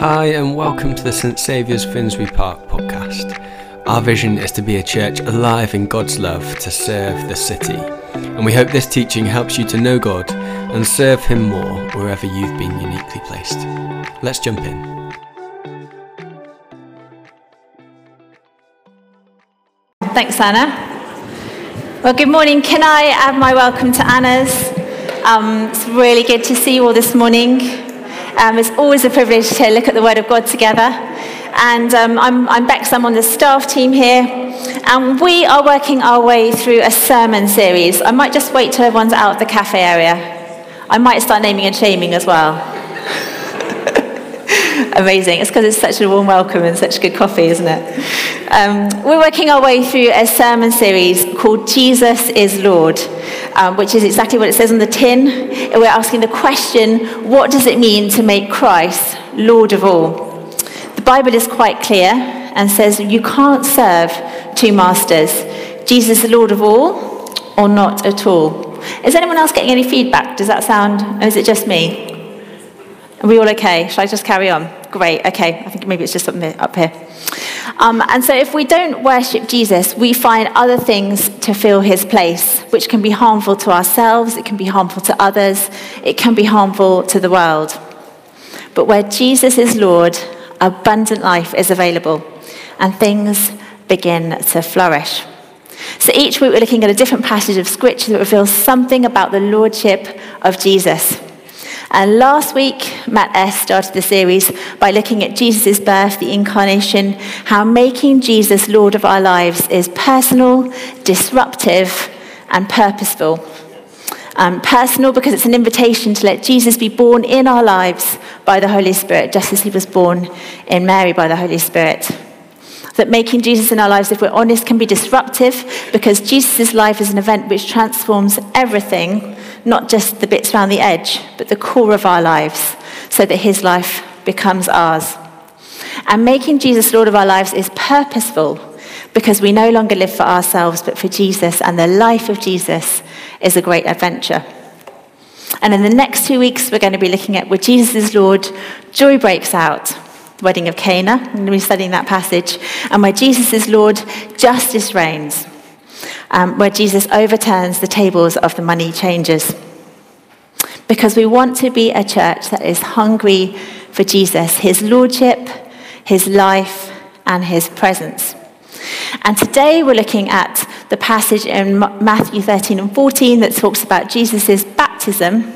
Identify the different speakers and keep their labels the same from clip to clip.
Speaker 1: Hi, and welcome to the St Saviour's Finsbury Park podcast. Our vision is to be a church alive in God's love to serve the city. And we hope this teaching helps you to know God and serve Him more wherever you've been uniquely placed. Let's jump in.
Speaker 2: Thanks, Anna. Well, good morning. Can I add my welcome to Anna's? Um, it's really good to see you all this morning. Um, it's always a privilege to look at the Word of God together. And um, I'm, I'm Bex, I'm on the staff team here. And we are working our way through a sermon series. I might just wait till everyone's out of the cafe area. I might start naming and shaming as well. Amazing. It's because it's such a warm welcome and such good coffee, isn't it? Um, we're working our way through a sermon series called Jesus is Lord, um, which is exactly what it says on the tin. We're asking the question what does it mean to make Christ Lord of all? The Bible is quite clear and says you can't serve two masters. Jesus is Lord of all or not at all. Is anyone else getting any feedback? Does that sound, or is it just me? Are we all okay? Shall I just carry on? Great, okay. I think maybe it's just something up here. Um, and so, if we don't worship Jesus, we find other things to fill his place, which can be harmful to ourselves, it can be harmful to others, it can be harmful to the world. But where Jesus is Lord, abundant life is available, and things begin to flourish. So each week we're looking at a different passage of scripture that reveals something about the lordship of Jesus. And last week, Matt S. started the series by looking at Jesus' birth, the incarnation, how making Jesus Lord of our lives is personal, disruptive, and purposeful. Um, personal because it's an invitation to let Jesus be born in our lives by the Holy Spirit, just as he was born in Mary by the Holy Spirit. That making Jesus in our lives, if we're honest, can be disruptive because Jesus' life is an event which transforms everything not just the bits around the edge, but the core of our lives, so that his life becomes ours. And making Jesus Lord of our lives is purposeful because we no longer live for ourselves, but for Jesus, and the life of Jesus is a great adventure. And in the next two weeks, we're going to be looking at where Jesus is Lord, joy breaks out, wedding of Cana, I'm going to be studying that passage, and where Jesus is Lord, justice reigns um, where Jesus overturns the tables of the money changers. Because we want to be a church that is hungry for Jesus, his lordship, his life, and his presence. And today we're looking at the passage in Matthew 13 and 14 that talks about Jesus' baptism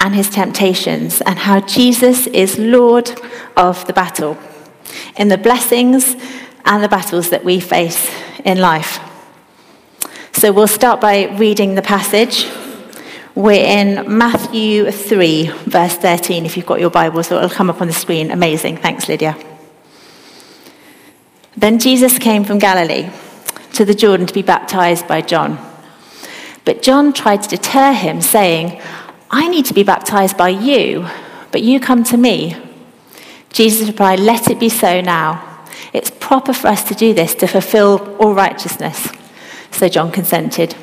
Speaker 2: and his temptations and how Jesus is Lord of the battle in the blessings and the battles that we face in life. So we'll start by reading the passage. We're in Matthew 3, verse 13, if you've got your Bible, so it'll come up on the screen. Amazing. Thanks, Lydia. Then Jesus came from Galilee to the Jordan to be baptized by John. But John tried to deter him, saying, I need to be baptized by you, but you come to me. Jesus replied, Let it be so now. It's proper for us to do this to fulfill all righteousness. So John consented.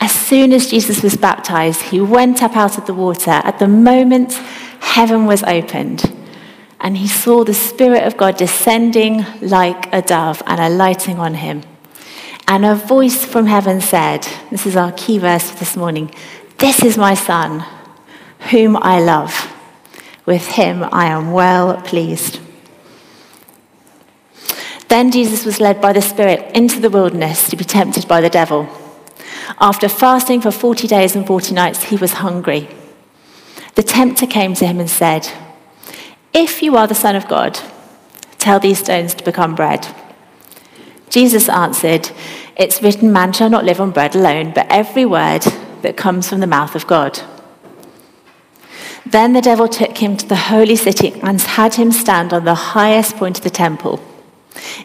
Speaker 2: As soon as Jesus was baptized, he went up out of the water. At the moment, heaven was opened, and he saw the Spirit of God descending like a dove and alighting on him. And a voice from heaven said, This is our key verse for this morning This is my Son, whom I love. With him I am well pleased. Then Jesus was led by the Spirit into the wilderness to be tempted by the devil. After fasting for 40 days and 40 nights, he was hungry. The tempter came to him and said, If you are the Son of God, tell these stones to become bread. Jesus answered, It's written, man shall not live on bread alone, but every word that comes from the mouth of God. Then the devil took him to the holy city and had him stand on the highest point of the temple.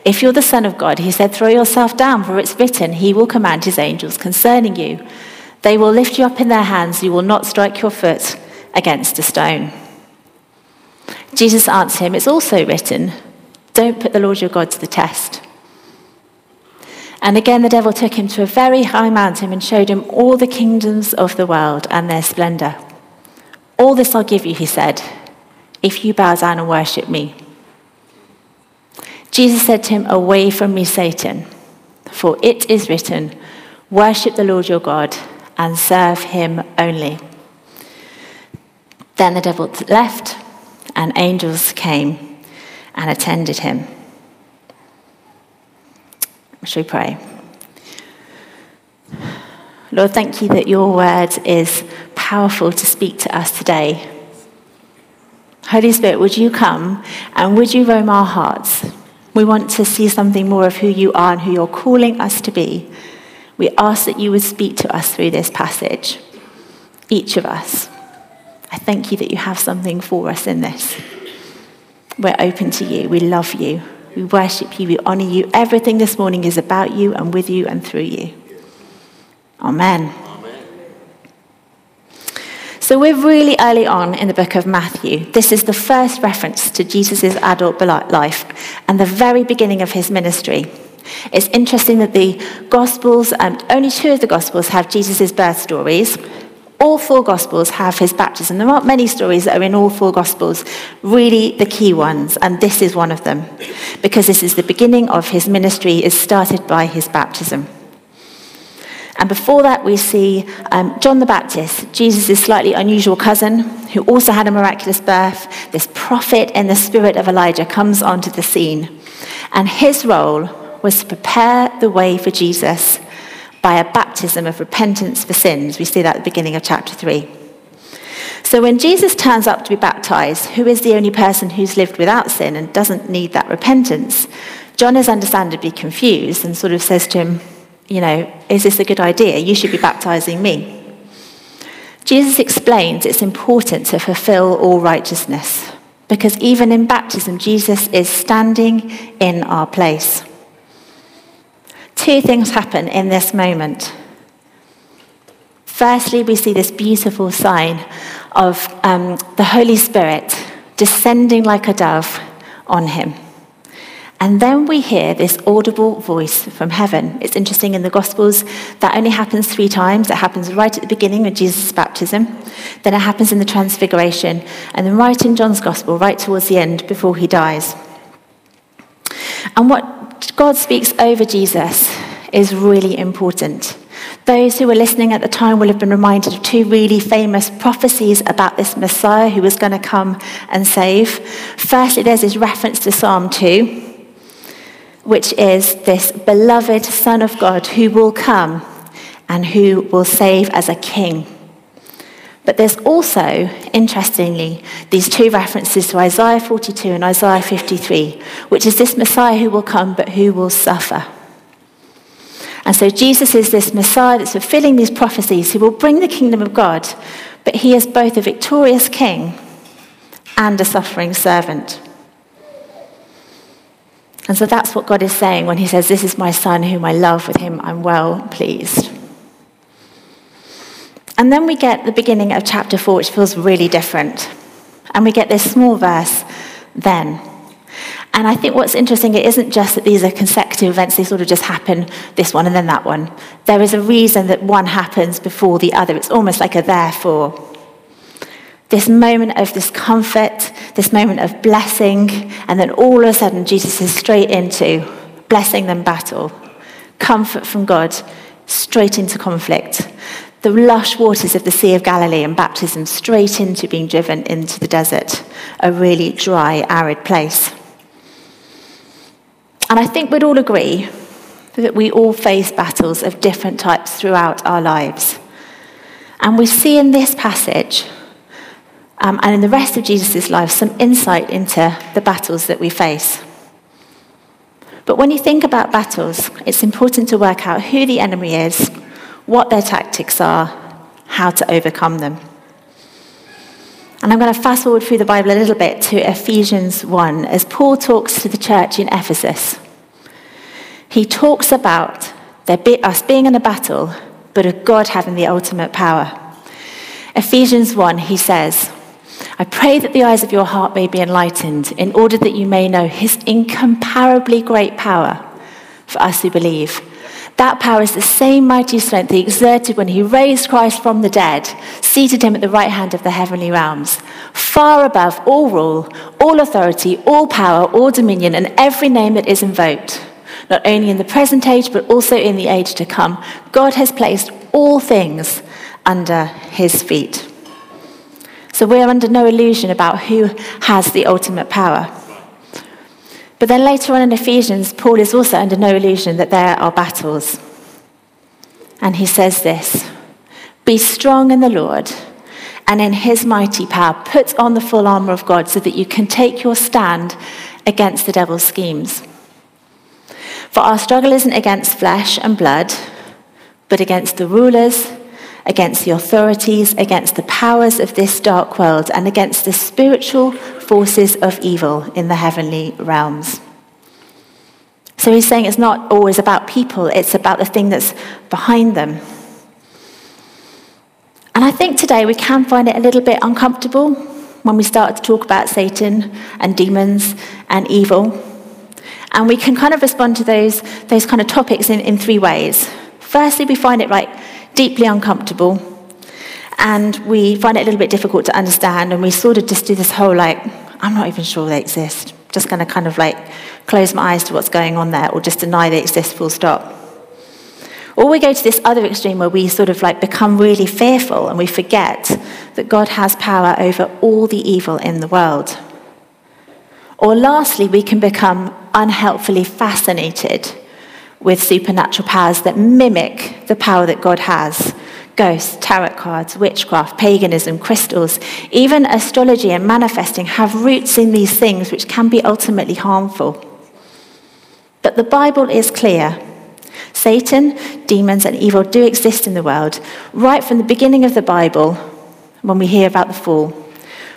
Speaker 2: If you're the Son of God, he said, throw yourself down, for it's written, He will command His angels concerning you. They will lift you up in their hands, you will not strike your foot against a stone. Jesus answered him, It's also written, Don't put the Lord your God to the test. And again, the devil took him to a very high mountain and showed him all the kingdoms of the world and their splendor. All this I'll give you, he said, if you bow down and worship me. Jesus said to him, Away from me, Satan, for it is written, Worship the Lord your God and serve him only. Then the devil left, and angels came and attended him. Shall we pray? Lord, thank you that your word is powerful to speak to us today. Holy Spirit, would you come and would you roam our hearts? We want to see something more of who you are and who you're calling us to be. We ask that you would speak to us through this passage, each of us. I thank you that you have something for us in this. We're open to you. We love you. We worship you. We honor you. Everything this morning is about you and with you and through you. Amen. So we're really early on in the book of Matthew. This is the first reference to Jesus' adult life and the very beginning of his ministry. It's interesting that the Gospels, um, only two of the Gospels have Jesus' birth stories. All four Gospels have his baptism. There aren't many stories that are in all four Gospels, really the key ones, and this is one of them, because this is the beginning of his ministry, is started by his baptism. And before that, we see um, John the Baptist, Jesus' slightly unusual cousin, who also had a miraculous birth. This prophet in the spirit of Elijah comes onto the scene. And his role was to prepare the way for Jesus by a baptism of repentance for sins. We see that at the beginning of chapter 3. So when Jesus turns up to be baptized, who is the only person who's lived without sin and doesn't need that repentance? John is understandably confused and sort of says to him, you know, is this a good idea? You should be baptizing me. Jesus explains it's important to fulfill all righteousness because even in baptism, Jesus is standing in our place. Two things happen in this moment. Firstly, we see this beautiful sign of um, the Holy Spirit descending like a dove on him. And then we hear this audible voice from heaven. It's interesting in the Gospels, that only happens three times. It happens right at the beginning of Jesus' baptism, then it happens in the Transfiguration, and then right in John's Gospel, right towards the end, before he dies. And what God speaks over Jesus is really important. Those who were listening at the time will have been reminded of two really famous prophecies about this Messiah who was going to come and save. Firstly, there's this reference to Psalm 2 which is this beloved Son of God who will come and who will save as a king. But there's also, interestingly, these two references to Isaiah 42 and Isaiah 53, which is this Messiah who will come but who will suffer. And so Jesus is this Messiah that's fulfilling these prophecies who will bring the kingdom of God, but he is both a victorious king and a suffering servant. And so that's what God is saying when He says, This is my Son whom I love, with him I'm well pleased. And then we get the beginning of chapter 4, which feels really different. And we get this small verse then. And I think what's interesting, it isn't just that these are consecutive events, they sort of just happen, this one and then that one. There is a reason that one happens before the other. It's almost like a therefore this moment of discomfort, this moment of blessing, and then all of a sudden Jesus is straight into blessing then battle, comfort from God, straight into conflict. The lush waters of the Sea of Galilee and baptism straight into being driven into the desert, a really dry, arid place. And I think we'd all agree that we all face battles of different types throughout our lives. And we see in this passage um, and in the rest of Jesus' life, some insight into the battles that we face. But when you think about battles, it's important to work out who the enemy is, what their tactics are, how to overcome them. And I'm going to fast forward through the Bible a little bit to Ephesians 1 as Paul talks to the church in Ephesus. He talks about be, us being in a battle, but of God having the ultimate power. Ephesians 1, he says, I pray that the eyes of your heart may be enlightened, in order that you may know his incomparably great power for us who believe. That power is the same mighty strength he exerted when he raised Christ from the dead, seated him at the right hand of the heavenly realms, far above all rule, all authority, all power, all dominion, and every name that is invoked, not only in the present age, but also in the age to come. God has placed all things under his feet. So we're under no illusion about who has the ultimate power. But then later on in Ephesians, Paul is also under no illusion that there are battles. And he says this Be strong in the Lord and in his mighty power. Put on the full armor of God so that you can take your stand against the devil's schemes. For our struggle isn't against flesh and blood, but against the rulers, against the authorities, against the powers of this dark world, and against the spiritual forces of evil in the heavenly realms. So he's saying it's not always about people, it's about the thing that's behind them. And I think today we can find it a little bit uncomfortable when we start to talk about Satan and demons and evil. And we can kind of respond to those, those kind of topics in, in three ways. Firstly, we find it like deeply uncomfortable. And we find it a little bit difficult to understand and we sort of just do this whole like i'm not even sure they exist. Just going to kind of like close my eyes to what's going on there or just deny they exist full stop. Or we go to this other extreme where we sort of like become really fearful and we forget that god has power over all the evil in the world. Or lastly we can become unhelpfully fascinated with supernatural powers that mimic the power that god has ghosts, tarot cards, witchcraft, paganism, crystals, even astrology and manifesting have roots in these things which can be ultimately harmful. But the Bible is clear. Satan, demons, and evil do exist in the world, right from the beginning of the Bible, when we hear about the fall,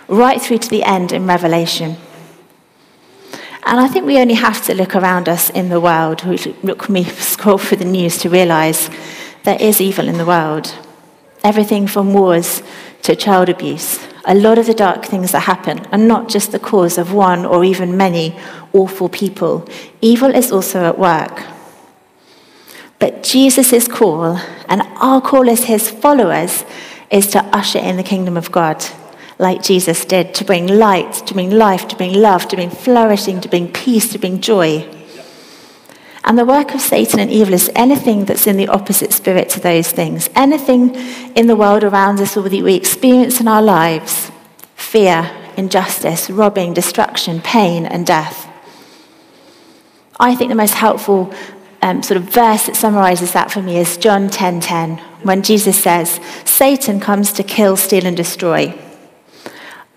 Speaker 2: right through to the end in Revelation. And I think we only have to look around us in the world, look we scroll through the news to realize there is evil in the world everything from wars to child abuse. A lot of the dark things that happen are not just the cause of one or even many awful people. Evil is also at work. But Jesus' call, and our call as his followers, is to usher in the kingdom of God, like Jesus did, to bring light, to bring life, to bring love, to bring flourishing, to bring peace, to bring joy. And the work of Satan and evil is anything that's in the opposite spirit to those things. Anything in the world around us or that we experience in our lives fear, injustice, robbing, destruction, pain, and death. I think the most helpful um, sort of verse that summarizes that for me is John 10:10, 10, 10, when Jesus says, "Satan comes to kill, steal, and destroy.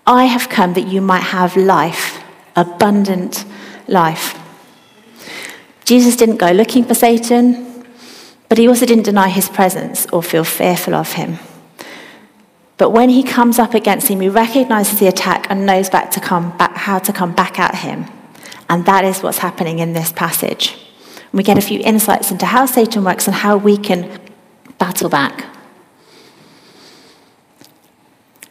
Speaker 2: I have come that you might have life, abundant life." Jesus didn't go looking for Satan, but he also didn't deny his presence or feel fearful of him. But when he comes up against him, he recognizes the attack and knows back to come back, how to come back at him. And that is what's happening in this passage. we get a few insights into how Satan works and how we can battle back.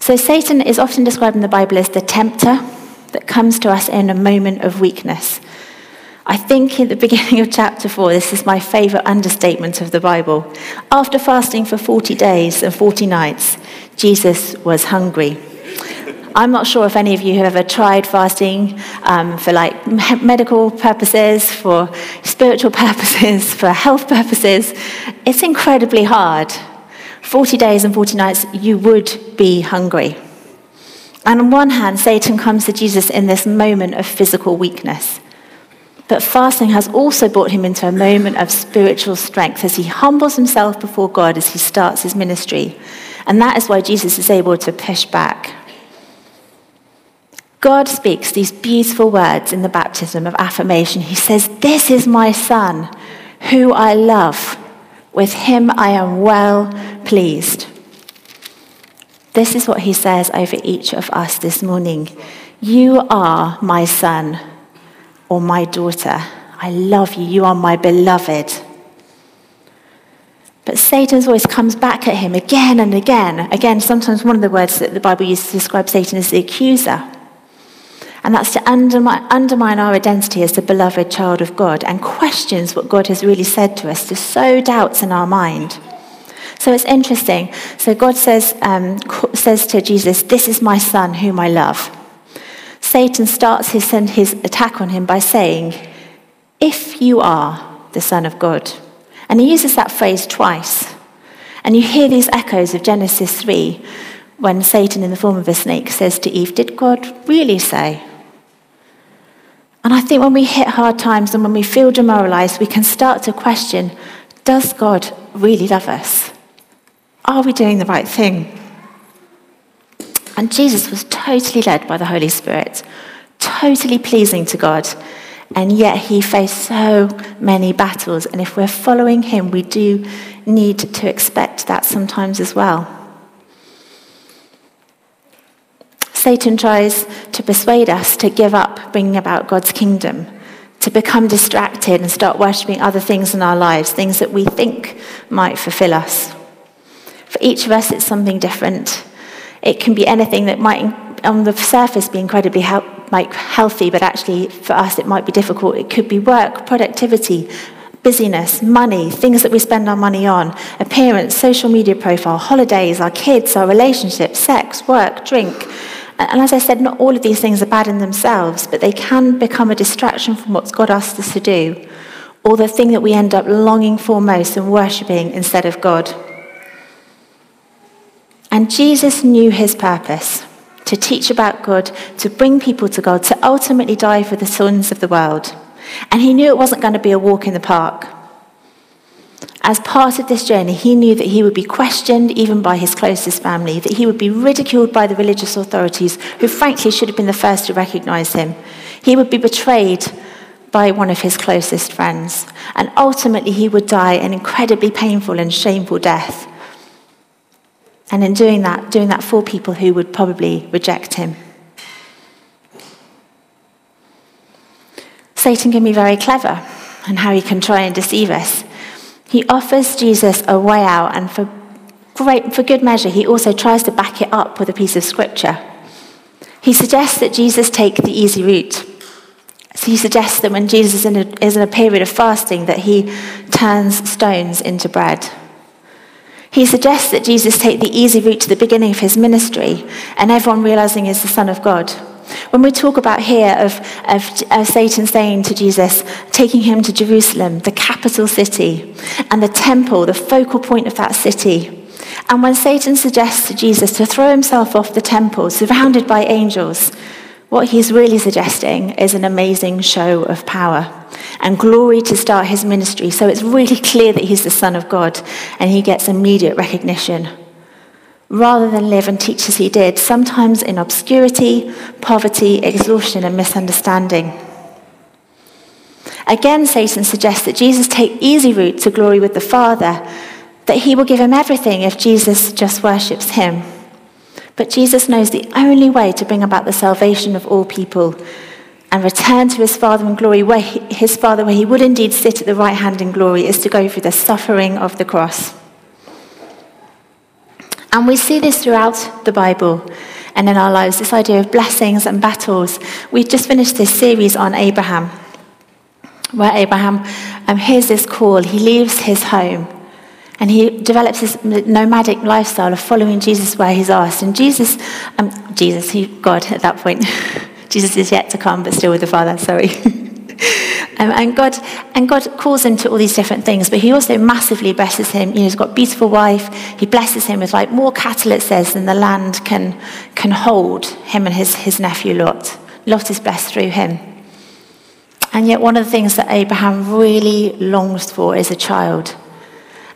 Speaker 2: So, Satan is often described in the Bible as the tempter that comes to us in a moment of weakness. I think in the beginning of chapter 4, this is my favorite understatement of the Bible. After fasting for 40 days and 40 nights, Jesus was hungry. I'm not sure if any of you have ever tried fasting um, for like medical purposes, for spiritual purposes, for health purposes. It's incredibly hard. 40 days and 40 nights, you would be hungry. And on one hand, Satan comes to Jesus in this moment of physical weakness. But fasting has also brought him into a moment of spiritual strength as he humbles himself before God as he starts his ministry. And that is why Jesus is able to push back. God speaks these beautiful words in the baptism of affirmation. He says, This is my son, who I love. With him I am well pleased. This is what he says over each of us this morning. You are my son or my daughter. I love you. You are my beloved. But Satan's voice comes back at him again and again. Again, sometimes one of the words that the Bible uses to describe Satan is the accuser. And that's to undermine, undermine our identity as the beloved child of God and questions what God has really said to us, to sow doubts in our mind. So it's interesting. So God says, um, says to Jesus, This is my son whom I love. Satan starts his, his attack on him by saying, If you are the Son of God. And he uses that phrase twice. And you hear these echoes of Genesis 3 when Satan, in the form of a snake, says to Eve, Did God really say? And I think when we hit hard times and when we feel demoralized, we can start to question Does God really love us? Are we doing the right thing? And Jesus was totally led by the Holy Spirit, totally pleasing to God. And yet he faced so many battles. And if we're following him, we do need to expect that sometimes as well. Satan tries to persuade us to give up bringing about God's kingdom, to become distracted and start worshipping other things in our lives, things that we think might fulfill us. For each of us, it's something different. It can be anything that might, on the surface, be incredibly like healthy, but actually for us, it might be difficult. It could be work, productivity, busyness, money, things that we spend our money on, appearance, social media profile, holidays, our kids, our relationships, sex, work, drink. And as I said, not all of these things are bad in themselves, but they can become a distraction from what God asked us to do, or the thing that we end up longing for most and worshipping instead of God. And Jesus knew his purpose to teach about God, to bring people to God, to ultimately die for the sins of the world. And he knew it wasn't going to be a walk in the park. As part of this journey, he knew that he would be questioned even by his closest family, that he would be ridiculed by the religious authorities, who frankly should have been the first to recognize him. He would be betrayed by one of his closest friends. And ultimately, he would die an incredibly painful and shameful death. And in doing that, doing that for people who would probably reject him. Satan can be very clever in how he can try and deceive us. He offers Jesus a way out, and for, great, for good measure, he also tries to back it up with a piece of scripture. He suggests that Jesus take the easy route. So he suggests that when Jesus is in, a, is in a period of fasting, that he turns stones into bread. He suggests that Jesus take the easy route to the beginning of his ministry and everyone realizing he's the Son of God. When we talk about here of, of, Satan saying to Jesus, taking him to Jerusalem, the capital city, and the temple, the focal point of that city, and when Satan suggests to Jesus to throw himself off the temple, surrounded by angels, what he's really suggesting is an amazing show of power and glory to start his ministry. So it's really clear that he's the Son of God and he gets immediate recognition. Rather than live and teach as he did, sometimes in obscurity, poverty, exhaustion, and misunderstanding. Again, Satan suggests that Jesus take easy route to glory with the Father, that he will give him everything if Jesus just worships him. But Jesus knows the only way to bring about the salvation of all people and return to his Father in glory, where he, his Father, where he would indeed sit at the right hand in glory, is to go through the suffering of the cross. And we see this throughout the Bible and in our lives this idea of blessings and battles. We've just finished this series on Abraham, where Abraham um, hears this call. He leaves his home and he develops this nomadic lifestyle of following Jesus where he's asked. And Jesus, um, Jesus, he, God at that point, Jesus is yet to come, but still with the Father, sorry. um, and, God, and God calls him to all these different things, but he also massively blesses him. You know, he's got a beautiful wife. He blesses him with like more cattle, it says, than the land can, can hold him and his, his nephew Lot. Lot is blessed through him. And yet, one of the things that Abraham really longs for is a child.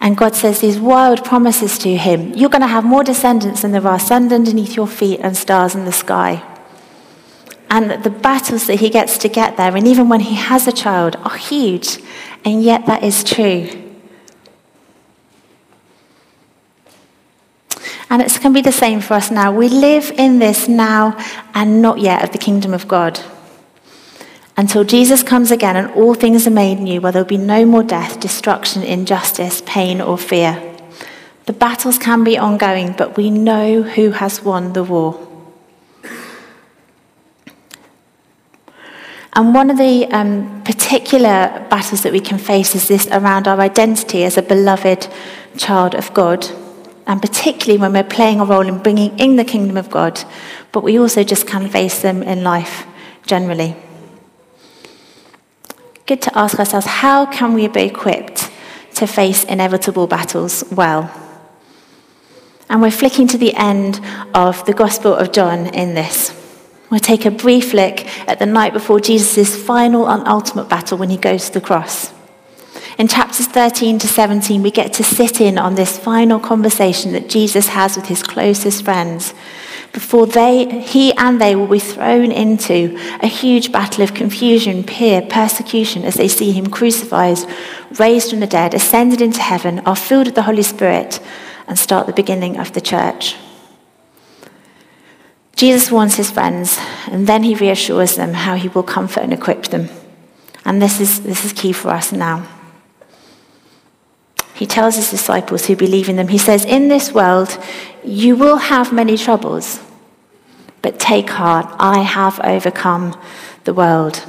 Speaker 2: And God says these wild promises to him You're going to have more descendants than there are sand underneath your feet and stars in the sky and the battles that he gets to get there, and even when he has a child, are huge. And yet, that is true. And it's going to be the same for us now. We live in this now and not yet of the kingdom of God. Until Jesus comes again and all things are made new, where there will be no more death, destruction, injustice, pain, or fear. The battles can be ongoing, but we know who has won the war. And one of the um, particular battles that we can face is this around our identity as a beloved child of God. and particularly when we're playing a role in bringing in the kingdom of God, but we also just can face them in life generally. Good to ask ourselves how can we be equipped to face inevitable battles well? And we're flicking to the end of the Gospel of John in this. We'll take a brief look at the night before Jesus' final and ultimate battle when he goes to the cross. In chapters 13 to 17, we get to sit in on this final conversation that Jesus has with his closest friends before they, he and they will be thrown into a huge battle of confusion, fear, persecution as they see him crucified, raised from the dead, ascended into heaven, are filled with the Holy Spirit, and start the beginning of the church. Jesus warns his friends, and then he reassures them how he will comfort and equip them. And this is, this is key for us now. He tells his disciples who believe in them, he says, In this world, you will have many troubles, but take heart, I have overcome the world.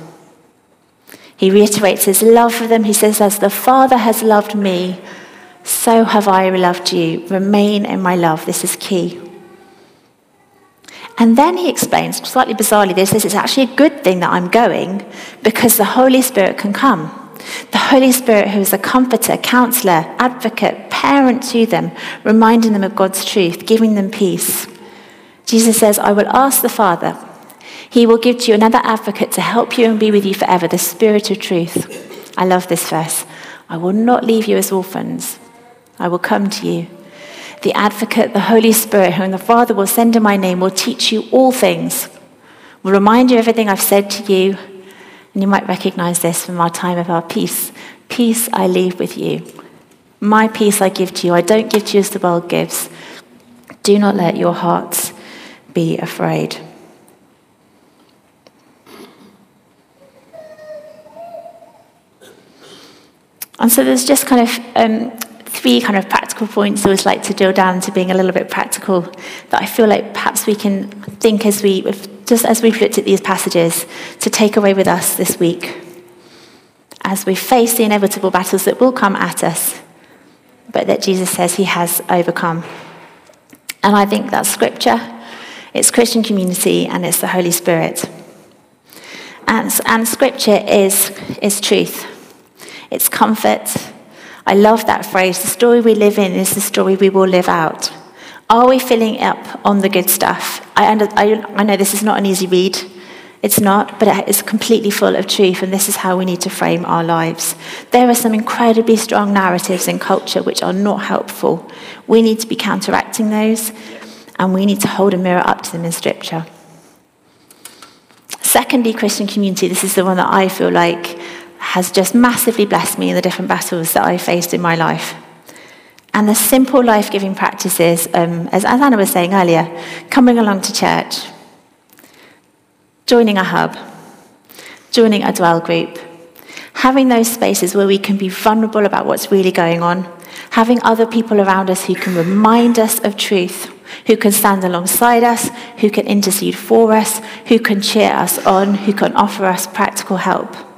Speaker 2: He reiterates his love for them. He says, As the Father has loved me, so have I loved you. Remain in my love. This is key. And then he explains, slightly bizarrely, this it's actually a good thing that I'm going because the Holy Spirit can come. The Holy Spirit, who is a comforter, counselor, advocate, parent to them, reminding them of God's truth, giving them peace. Jesus says, I will ask the Father. He will give to you another advocate to help you and be with you forever, the Spirit of truth. I love this verse. I will not leave you as orphans. I will come to you. The advocate, the Holy Spirit, whom the Father will send in my name, will teach you all things, will remind you everything I've said to you. And you might recognize this from our time of our peace. Peace I leave with you. My peace I give to you. I don't give to you as the world gives. Do not let your hearts be afraid. And so there's just kind of um, three kind of practical points I always like to drill down to being a little bit practical that I feel like perhaps we can think as we, just as we've looked at these passages, to take away with us this week as we face the inevitable battles that will come at us, but that Jesus says he has overcome. And I think that's scripture, it's Christian community, and it's the Holy Spirit. And, and scripture is, is truth, it's comfort, I love that phrase. The story we live in is the story we will live out. Are we filling up on the good stuff? I, under, I, I know this is not an easy read. It's not, but it's completely full of truth, and this is how we need to frame our lives. There are some incredibly strong narratives in culture which are not helpful. We need to be counteracting those, and we need to hold a mirror up to them in Scripture. Secondly, Christian community, this is the one that I feel like has just massively blessed me in the different battles that I faced in my life. And the simple life giving practices, um, as, as Anna was saying earlier, coming along to church, joining a hub, joining a dwell group, having those spaces where we can be vulnerable about what's really going on, having other people around us who can remind us of truth, who can stand alongside us, who can intercede for us, who can cheer us on, who can offer us practical help.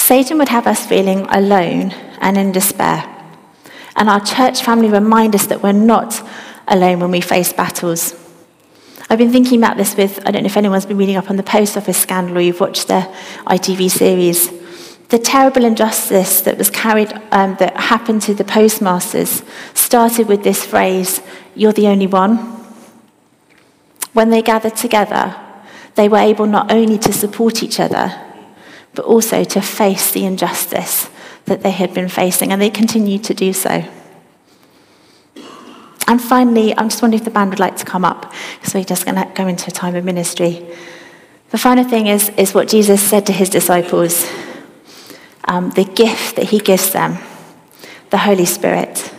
Speaker 2: Satan would have us feeling alone and in despair. And our church family remind us that we're not alone when we face battles. I've been thinking about this with, I don't know if anyone's been reading up on the post office scandal or you've watched the ITV series. The terrible injustice that was carried, um, that happened to the postmasters started with this phrase, You're the only one. When they gathered together, they were able not only to support each other, but also to face the injustice that they had been facing, and they continue to do so. And finally, I'm just wondering if the band would like to come up, because we're just going to go into a time of ministry. The final thing is, is what Jesus said to his disciples um, the gift that he gives them, the Holy Spirit,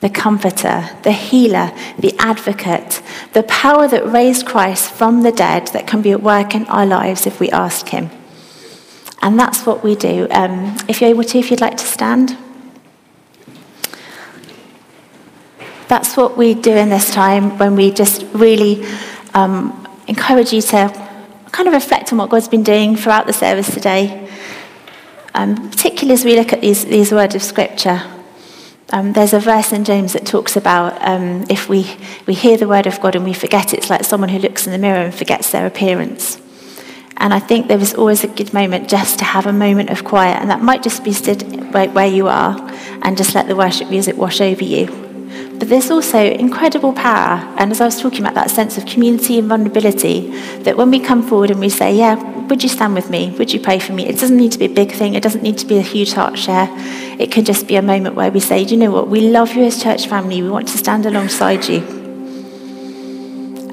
Speaker 2: the comforter, the healer, the advocate, the power that raised Christ from the dead that can be at work in our lives if we ask him. And that's what we do. Um, if you're able to, if you'd like to stand. That's what we do in this time when we just really um, encourage you to kind of reflect on what God's been doing throughout the service today, um, particularly as we look at these, these words of Scripture. Um, there's a verse in James that talks about um, if we, we hear the word of God and we forget it, it's like someone who looks in the mirror and forgets their appearance. And I think there is always a good moment just to have a moment of quiet, and that might just be stood where you are and just let the worship music wash over you. But there's also incredible power, and as I was talking about that sense of community and vulnerability, that when we come forward and we say, Yeah, would you stand with me? Would you pray for me? It doesn't need to be a big thing, it doesn't need to be a huge heart share. It can just be a moment where we say, Do you know what? We love you as church family, we want to stand alongside you.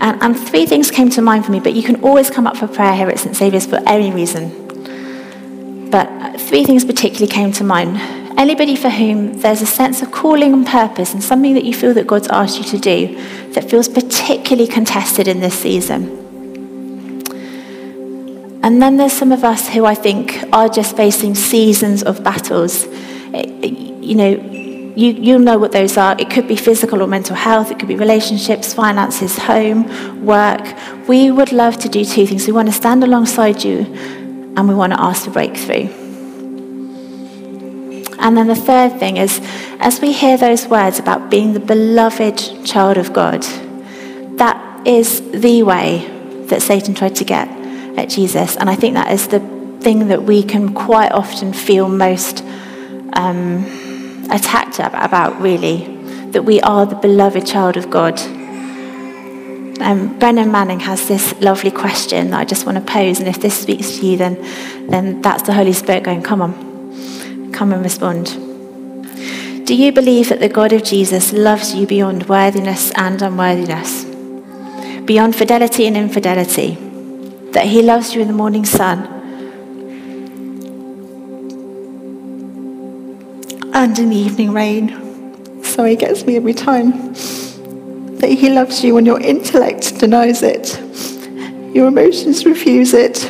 Speaker 2: And, and three things came to mind for me, but you can always come up for prayer here at St. Saviour's for any reason. But three things particularly came to mind. Anybody for whom there's a sense of calling and purpose and something that you feel that God's asked you to do that feels particularly contested in this season. And then there's some of us who I think are just facing seasons of battles. Eh, eh, you know, you, you'll know what those are. It could be physical or mental health, it could be relationships, finances, home, work. We would love to do two things. We want to stand alongside you and we want to ask for breakthrough. And then the third thing is, as we hear those words about being the beloved child of God, that is the way that Satan tried to get at Jesus. And I think that is the thing that we can quite often feel most. Um, attacked about, really, that we are the beloved child of God. Um, Brennan Manning has this lovely question that I just want to pose, and if this speaks to you, then, then that's the Holy Spirit going, Come on, come and respond. Do you believe that the God of Jesus loves you beyond worthiness and unworthiness, beyond fidelity and infidelity, that he loves you in the morning sun? And in the evening rain. So he gets me every time. That he loves you when your intellect denies it, your emotions refuse it,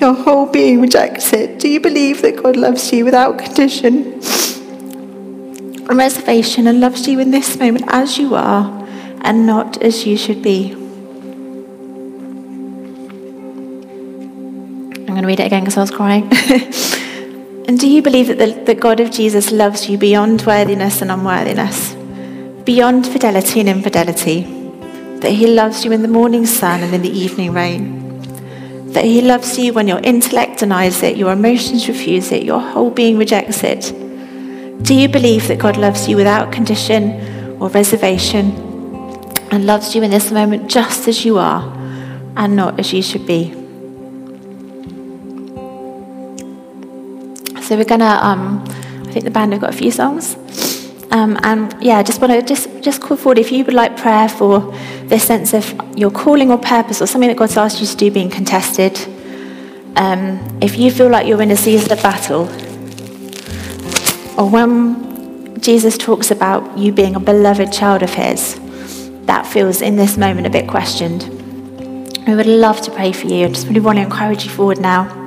Speaker 2: your whole being rejects it. Do you believe that God loves you without condition and reservation and loves you in this moment as you are and not as you should be? I'm going to read it again because I was crying. And do you believe that the, the God of Jesus loves you beyond worthiness and unworthiness, beyond fidelity and infidelity? That he loves you in the morning sun and in the evening rain? That he loves you when your intellect denies it, your emotions refuse it, your whole being rejects it? Do you believe that God loves you without condition or reservation and loves you in this moment just as you are and not as you should be? So we're gonna, um, I think the band have got a few songs. Um, and yeah, I just want to just just call forward if you would like prayer for this sense of your calling or purpose or something that God's asked you to do being contested. Um, if you feel like you're in a season of battle, or when Jesus talks about you being a beloved child of His, that feels in this moment a bit questioned. We would love to pray for you. I just really want to encourage you forward now.